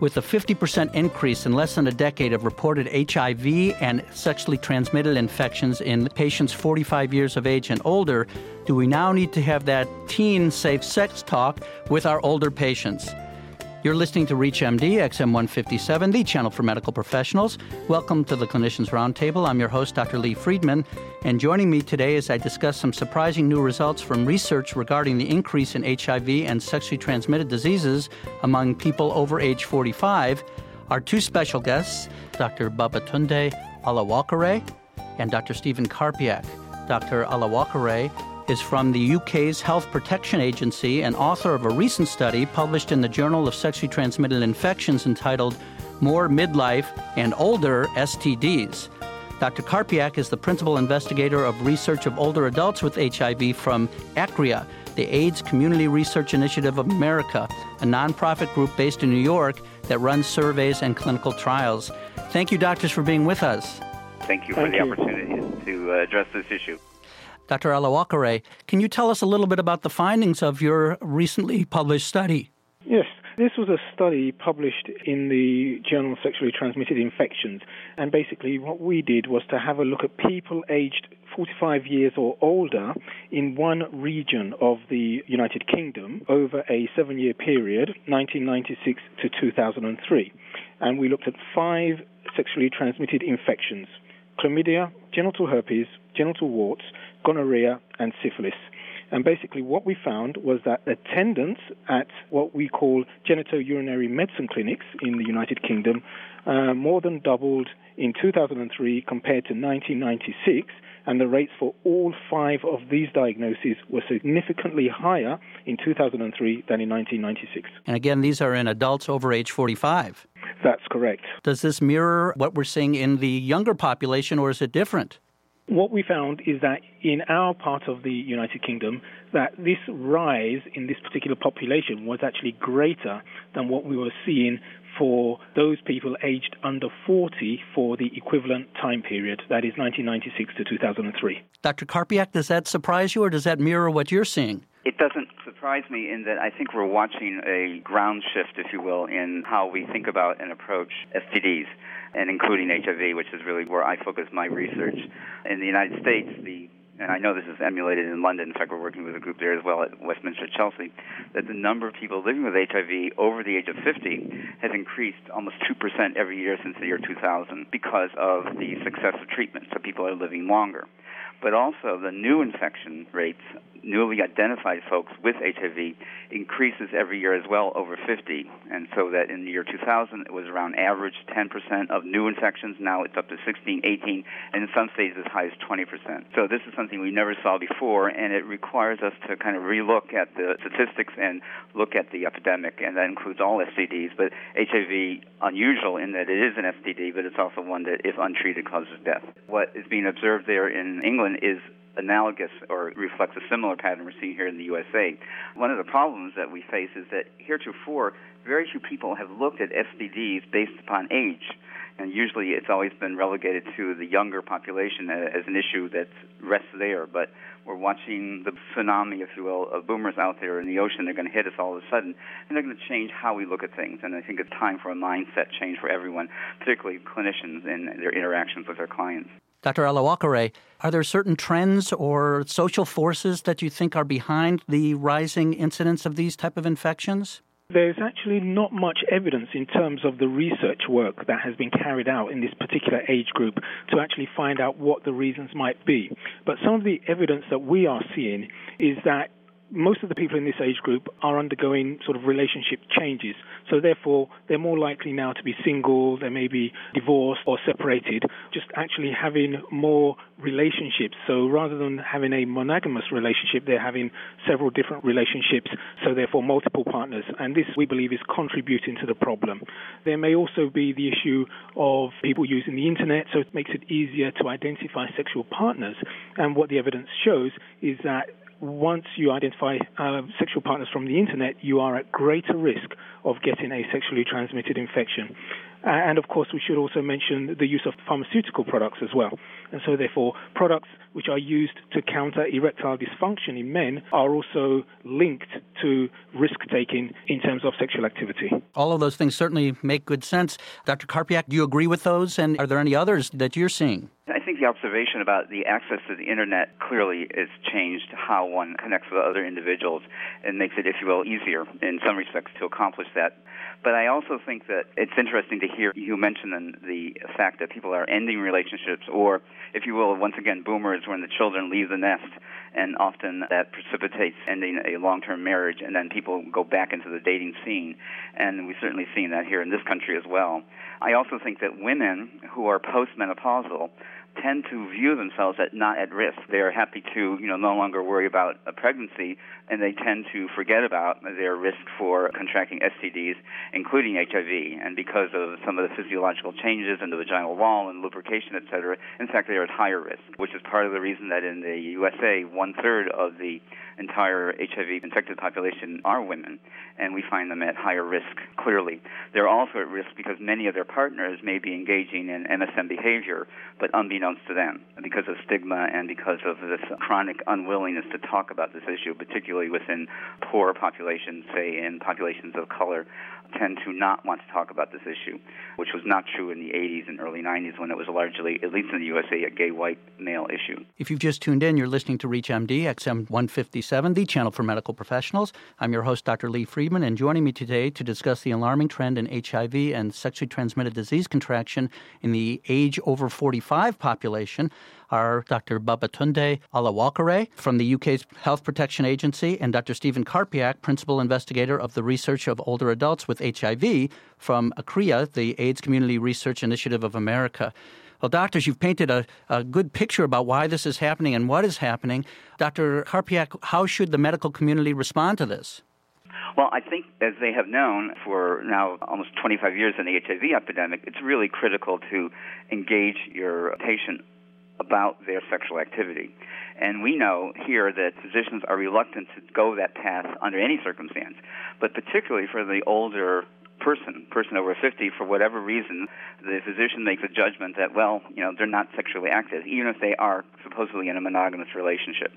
With a 50% increase in less than a decade of reported HIV and sexually transmitted infections in patients 45 years of age and older, do we now need to have that teen safe sex talk with our older patients? You're listening to ReachMD XM 157, the channel for medical professionals. Welcome to the Clinicians Roundtable. I'm your host, Dr. Lee Friedman, and joining me today as I discuss some surprising new results from research regarding the increase in HIV and sexually transmitted diseases among people over age 45 are two special guests, Dr. Babatunde Olawokere and Dr. Stephen Karpiak. Dr. Olawokere is from the UK's Health Protection Agency and author of a recent study published in the Journal of Sexually Transmitted Infections entitled More Midlife and Older STDs. Dr. Karpiak is the principal investigator of research of older adults with HIV from ACRIA, the AIDS Community Research Initiative of America, a nonprofit group based in New York that runs surveys and clinical trials. Thank you, doctors, for being with us. Thank you for Thank the you. opportunity to uh, address this issue. Dr. Olawokere, can you tell us a little bit about the findings of your recently published study? Yes, this was a study published in the Journal of Sexually Transmitted Infections. And basically, what we did was to have a look at people aged 45 years or older in one region of the United Kingdom over a seven year period, 1996 to 2003. And we looked at five sexually transmitted infections chlamydia, genital herpes, genital warts, gonorrhea, and syphilis. And basically, what we found was that attendance at what we call genitourinary medicine clinics in the United Kingdom uh, more than doubled in 2003 compared to 1996, and the rates for all five of these diagnoses were significantly higher in 2003 than in 1996. And again, these are in adults over age 45. That's correct. Does this mirror what we're seeing in the younger population, or is it different? What we found is that in our part of the United Kingdom, that this rise in this particular population was actually greater than what we were seeing for those people aged under 40 for the equivalent time period, that is 1996 to 2003. Dr. Karpiak, does that surprise you or does that mirror what you're seeing? It doesn't surprise me in that I think we're watching a ground shift, if you will, in how we think about and approach STDs and including HIV, which is really where I focus my research. In the United States, the and I know this is emulated in London. In fact, we're working with a group there as well at Westminster Chelsea. That the number of people living with HIV over the age of 50 has increased almost 2% every year since the year 2000 because of the success of treatment. So people are living longer but also the new infection rates, newly identified folks with HIV, increases every year as well over 50. And so that in the year 2000, it was around average 10% of new infections. Now it's up to 16, 18, and in some states as high as 20%. So this is something we never saw before, and it requires us to kind of relook at the statistics and look at the epidemic, and that includes all STDs. But HIV, unusual in that it is an STD, but it's also one that, if untreated, causes death. What is being observed there in England is analogous or reflects a similar pattern we're seeing here in the USA. One of the problems that we face is that heretofore, very few people have looked at STDs based upon age. And usually it's always been relegated to the younger population as an issue that rests there. But we're watching the tsunami, if you will, of boomers out there in the ocean. They're going to hit us all of a sudden, and they're going to change how we look at things. And I think it's time for a mindset change for everyone, particularly clinicians in their interactions with their clients. Dr. Olawokere, eh, are there certain trends or social forces that you think are behind the rising incidence of these type of infections? There's actually not much evidence in terms of the research work that has been carried out in this particular age group to actually find out what the reasons might be. But some of the evidence that we are seeing is that most of the people in this age group are undergoing sort of relationship changes. So therefore, they're more likely now to be single, they may be divorced or separated, just actually having more relationships. So rather than having a monogamous relationship, they're having several different relationships, so therefore multiple partners. And this, we believe, is contributing to the problem. There may also be the issue of people using the internet, so it makes it easier to identify sexual partners. And what the evidence shows is that once you identify uh, sexual partners from the internet, you are at greater risk of getting a sexually transmitted infection. And of course, we should also mention the use of pharmaceutical products as well. And so, therefore, products which are used to counter erectile dysfunction in men are also linked to risk taking in terms of sexual activity. All of those things certainly make good sense. Dr. Karpiak, do you agree with those? And are there any others that you're seeing? I think the observation about the access to the internet clearly has changed how one connects with other individuals and makes it, if you will, easier in some respects to accomplish that. But I also think that it's interesting to hear you mention the fact that people are ending relationships, or, if you will, once again, boomers when the children leave the nest, and often that precipitates ending a long term marriage, and then people go back into the dating scene. And we've certainly seen that here in this country as well. I also think that women who are postmenopausal tend to view themselves as not at risk. They are happy to, you know, no longer worry about a pregnancy, and they tend to forget about their risk for contracting STDs, including HIV. And because of some of the physiological changes in the vaginal wall and lubrication, et cetera, in fact, they are at higher risk, which is part of the reason that in the USA, one third of the entire HIV infected population are women, and we find them at higher risk, clearly. They're also at risk because many of their partners may be engaging in MSM behavior, but unbeknownst to them, because of stigma and because of this chronic unwillingness to talk about this issue, particularly within poor populations, say in populations of color tend to not want to talk about this issue, which was not true in the 80s and early 90s when it was largely, at least in the USA, a gay white male issue. If you've just tuned in, you're listening to ReachMD, XM 157, the channel for medical professionals. I'm your host, Dr. Lee Friedman, and joining me today to discuss the alarming trend in HIV and sexually transmitted disease contraction in the age over 45 population are Dr. Babatunde Olawokere from the UK's Health Protection Agency and Dr. Stephen Karpiak, Principal Investigator of the Research of Older Adults with HIV from ACRIA, the AIDS Community Research Initiative of America. Well, doctors, you've painted a, a, good picture about why this is happening and what is happening. Dr. Karpiak, how should the medical community respond to this? Well, I think as they have known for now almost 25 years in the HIV epidemic, it's really critical to engage your patient about their sexual activity. And we know here that physicians are reluctant to go that path under any circumstance, but particularly for the older person, person over 50, for whatever reason, the physician makes a judgment that, well, you know, they're not sexually active, even if they are supposedly in a monogamous relationship.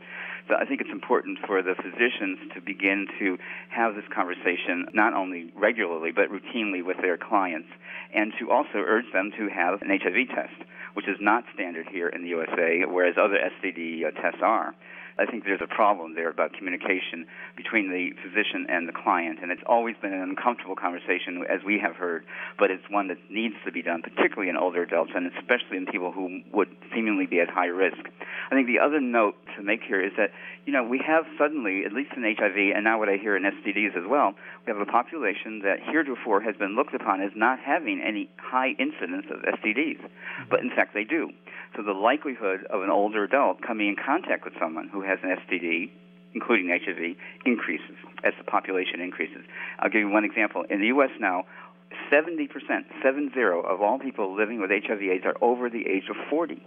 So I think it's important for the physicians to begin to have this conversation not only regularly, but routinely with their clients, and to also urge them to have an HIV test, which is not standard here in the USA, whereas other STD uh, tests are. I think there's a problem there about communication between the physician and the client, and it's always been an uncomfortable conversation, as we have heard, but it's one that needs to be done, particularly in older adults, and especially in people who would seemingly be at high risk. I think the other note to make here is that, you know, we have suddenly, at least in HIV, and now what I hear in STDs as well, we have a population that heretofore has been looked upon as not having any high incidence of STDs, but in fact they do. So the likelihood of an older adult coming in contact with someone who has an STD, including HIV, increases as the population increases. I'll give you one example. In the U.S. now, 70%, 70 of all people living with HIV/AIDS are over the age of 40.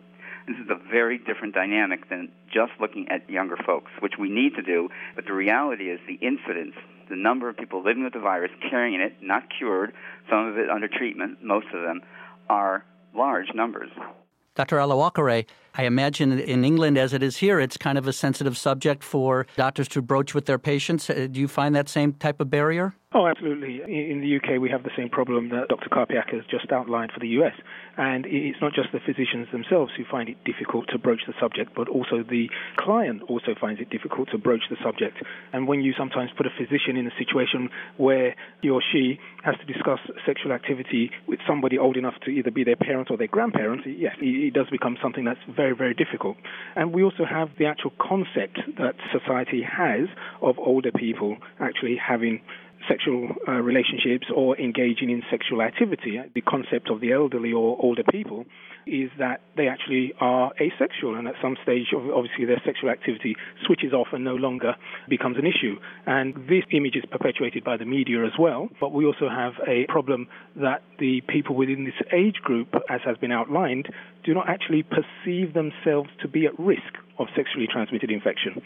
This is a very different dynamic than just looking at younger folks, which we need to do. But the reality is the incidence, the number of people living with the virus, carrying it, not cured, some of it under treatment, most of them, are large numbers. Dr. Olawokere, I imagine in England, as it is here, it's kind of a sensitive subject for doctors to broach with their patients. Uh, do you find that same type of barrier? Oh, absolutely. In the UK, we have the same problem that Dr. Karpiak has just outlined for the US. And it's not just the physicians themselves who find it difficult to broach the subject, but also the client also finds it difficult to broach the subject. And when you sometimes put a physician in a situation where he or she has to discuss sexual activity with somebody old enough to either be their parent or their grandparent, yes, it does become something that's very, very difficult. And we also have the actual concept that society has of older people actually having sexual uh, relationships or engaging in sexual activity. The concept of the elderly or older people is that they actually are asexual, and at some stage, obviously, their sexual activity switches off and no longer becomes an issue. And this image is perpetuated by the media as well. But we also have a problem that the people within this age group, as has been outlined, do not actually perceive themselves to be at risk of sexually transmitted infection.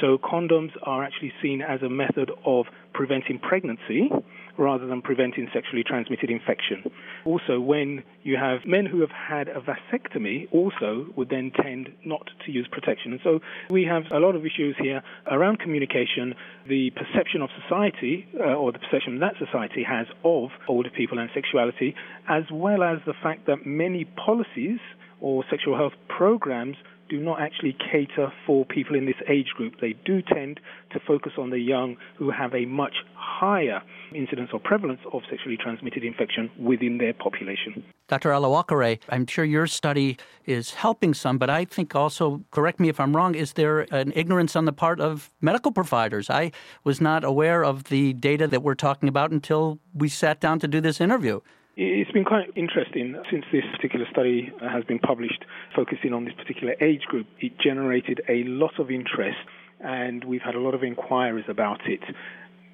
So condoms are actually seen as a method of preventing pregnancy, rather than preventing sexually transmitted infection. Also, when you have men who have had a vasectomy, also would then tend not to use protection. And so we have a lot of issues here around communication, the perception of society, uh, or the perception that society has of older people and sexuality, as well as the fact that many policies or sexual health programs do not actually cater for people in this age group. They do tend to focus on the young who have a much higher incidence or prevalence of sexually transmitted infection within their population. Dr. Olawokere, I'm sure your study is helping some, but I think also, correct me if I'm wrong, is there an ignorance on the part of medical providers? I was not aware of the data that we're talking about until we sat down to do this interview. It's been quite interesting since this particular study uh, has been published focusing on this particular age group. It generated a lot of interest and we've had a lot of inquiries about it,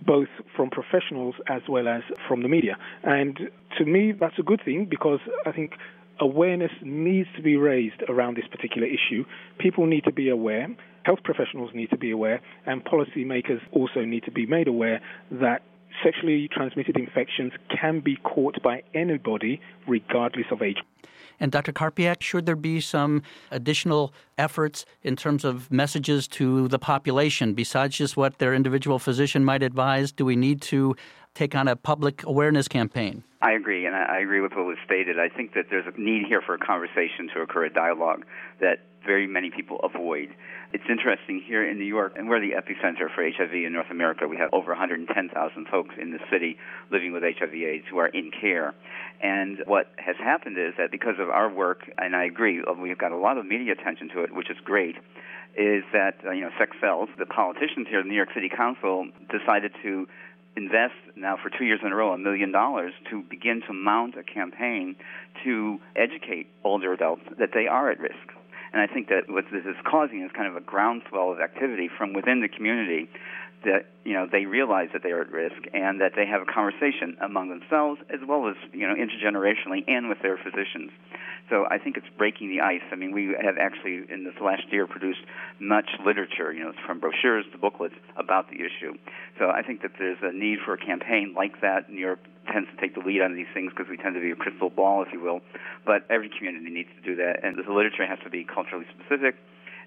both from professionals as well as from the media. And to me, that's a good thing because I think awareness needs to be raised around this particular issue. People need to be aware, health professionals need to be aware, and policymakers also need to be made aware that sexually transmitted infections can be caught by anybody, regardless of age. And Dr. Karpiak, should there be some additional efforts in terms of messages to the population besides just what their individual physician might advise? Do we need to take on a public awareness campaign? I agree, and I agree with what was stated. I think that there's a need here for a conversation to occur, a dialogue that very many people avoid. It's interesting here in New York, and we're the epicenter for HIV in North America. We have over 110,000 folks in the city living with HIV/AIDS who are in care. And what has happened is that because of our work, and I agree, uh, we've got a lot of media attention to it, which is great. Is that uh, you know sex sells? The politicians here, the New York City Council, decided to invest now for two years in a row a million dollars to begin to mount a campaign to educate older adults that they are at risk. And I think that what this is causing is kind of a groundswell of activity from within the community that you know they realize that they are at risk and that they have a conversation among themselves as well as you know intergenerationally and with their physicians. So I think it's breaking the ice. I mean, we have actually in this last year produced much literature, you know, from brochures to booklets about the issue. So I think that there's a need for a campaign like that. New York tends to take the lead on these things because we tend to be a crystal ball, if you will. But every community needs to do that, and the literature has to be culturally specific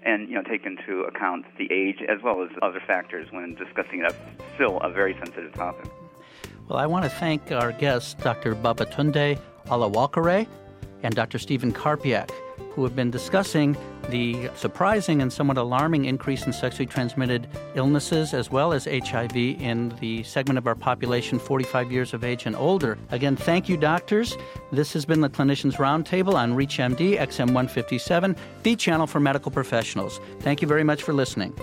and you know take into account the age as well as other factors when discussing a still a very sensitive topic. Well, I want to thank our guests, Dr. Babatunde Olawokere and Dr. Stephen Karpiak, who have been discussing the surprising and somewhat alarming increase in sexually transmitted illnesses as well as HIV in the segment of our population 45 years of age and older. Again, thank you, doctors. This has been the Clinicians Roundtable on ReachMD XM157, the channel for medical professionals. Thank you very much for listening.